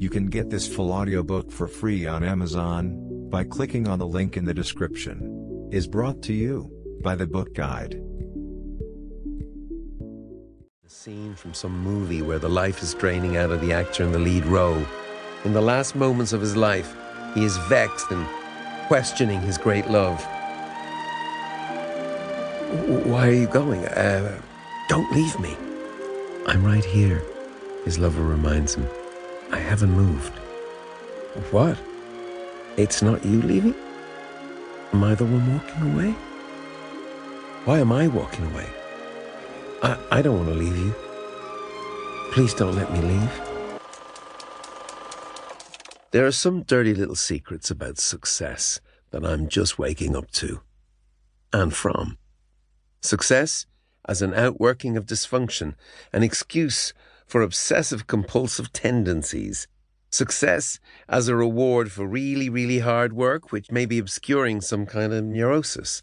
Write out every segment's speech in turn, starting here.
You can get this full audiobook for free on Amazon by clicking on the link in the description. Is brought to you by the Book Guide. A scene from some movie where the life is draining out of the actor in the lead role. In the last moments of his life, he is vexed and questioning his great love. Why are you going? Uh, don't leave me. I'm right here, his lover reminds him. I haven't moved. What? It's not you leaving? Am I the one walking away? Why am I walking away? I, I don't want to leave you. Please don't let me leave. There are some dirty little secrets about success that I'm just waking up to and from. Success as an outworking of dysfunction, an excuse for obsessive compulsive tendencies. Success as a reward for really, really hard work, which may be obscuring some kind of neurosis.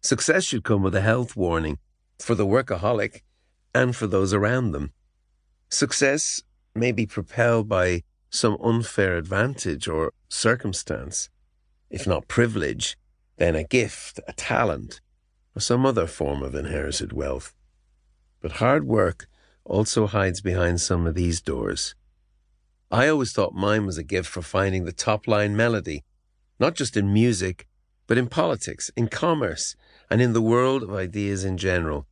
Success should come with a health warning for the workaholic and for those around them. Success may be propelled by some unfair advantage or circumstance. If not privilege, then a gift, a talent, or some other form of inherited wealth. But hard work also hides behind some of these doors. I always thought mine was a gift for finding the top line melody, not just in music, but in politics, in commerce, and in the world of ideas in general.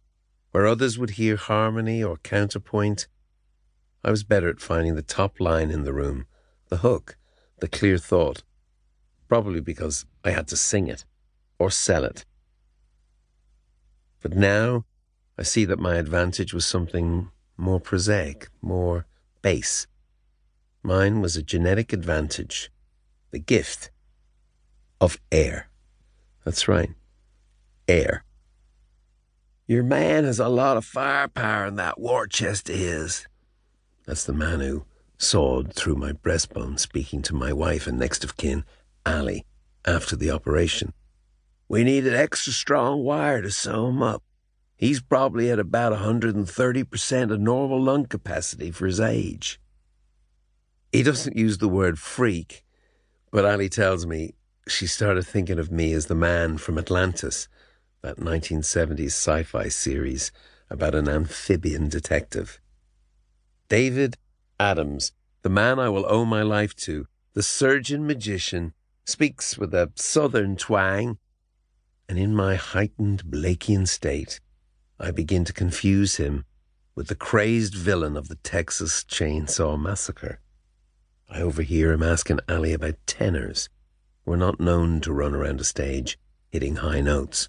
Where others would hear harmony or counterpoint, I was better at finding the top line in the room, the hook, the clear thought, probably because I had to sing it or sell it. But now I see that my advantage was something more prosaic, more base. Mine was a genetic advantage, the gift of air. That's right, air. Your man has a lot of firepower in that war chest of his. That's the man who sawed through my breastbone speaking to my wife and next of kin, Ali, after the operation. We needed extra strong wire to sew him up. He's probably at about 130% of normal lung capacity for his age. He doesn't use the word freak, but Ali tells me she started thinking of me as the man from Atlantis, that 1970s sci fi series about an amphibian detective. David Adams, the man I will owe my life to, the surgeon magician, speaks with a southern twang, and in my heightened Blakean state, I begin to confuse him with the crazed villain of the Texas Chainsaw Massacre. I overhear him asking Ali about tenors, We're not known to run around a stage hitting high notes.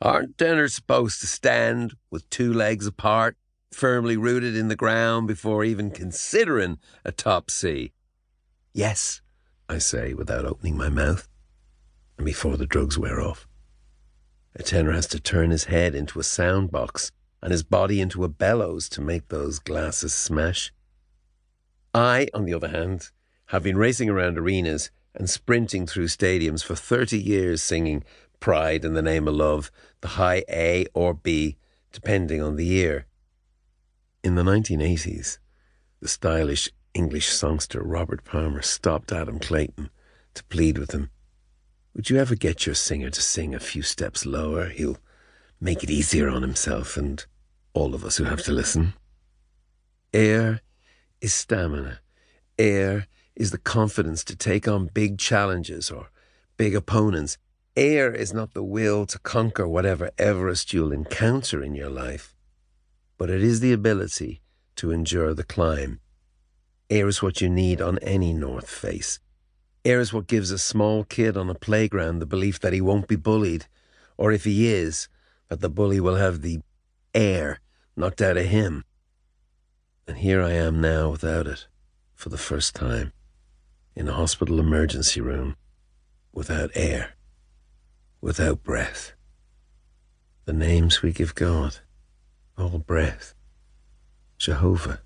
Aren't tenors supposed to stand with two legs apart, firmly rooted in the ground before even considering a top C? Yes, I say without opening my mouth, and before the drugs wear off. A tenor has to turn his head into a sound box and his body into a bellows to make those glasses smash. I, on the other hand, have been racing around arenas and sprinting through stadiums for 30 years singing Pride in the Name of Love, the high A or B, depending on the year. In the 1980s, the stylish English songster Robert Palmer stopped Adam Clayton to plead with him would you ever get your singer to sing a few steps lower? He'll make it easier on himself and all of us who have to listen. Air is stamina. Air is the confidence to take on big challenges or big opponents. Air is not the will to conquer whatever Everest you'll encounter in your life, but it is the ability to endure the climb. Air is what you need on any north face. Air is what gives a small kid on a playground the belief that he won't be bullied, or if he is, that the bully will have the air knocked out of him. And here I am now without it, for the first time, in a hospital emergency room, without air, without breath. The names we give God, all breath, Jehovah,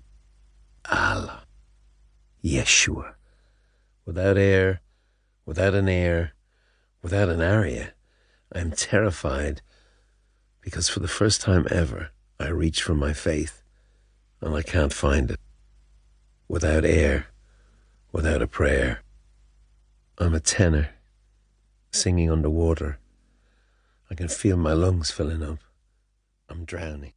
Allah, Yeshua without air, without an air, without an aria. I am terrified because for the first time ever, I reach for my faith and I can't find it. Without air, without a prayer. I'm a tenor, singing underwater. I can feel my lungs filling up. I'm drowning.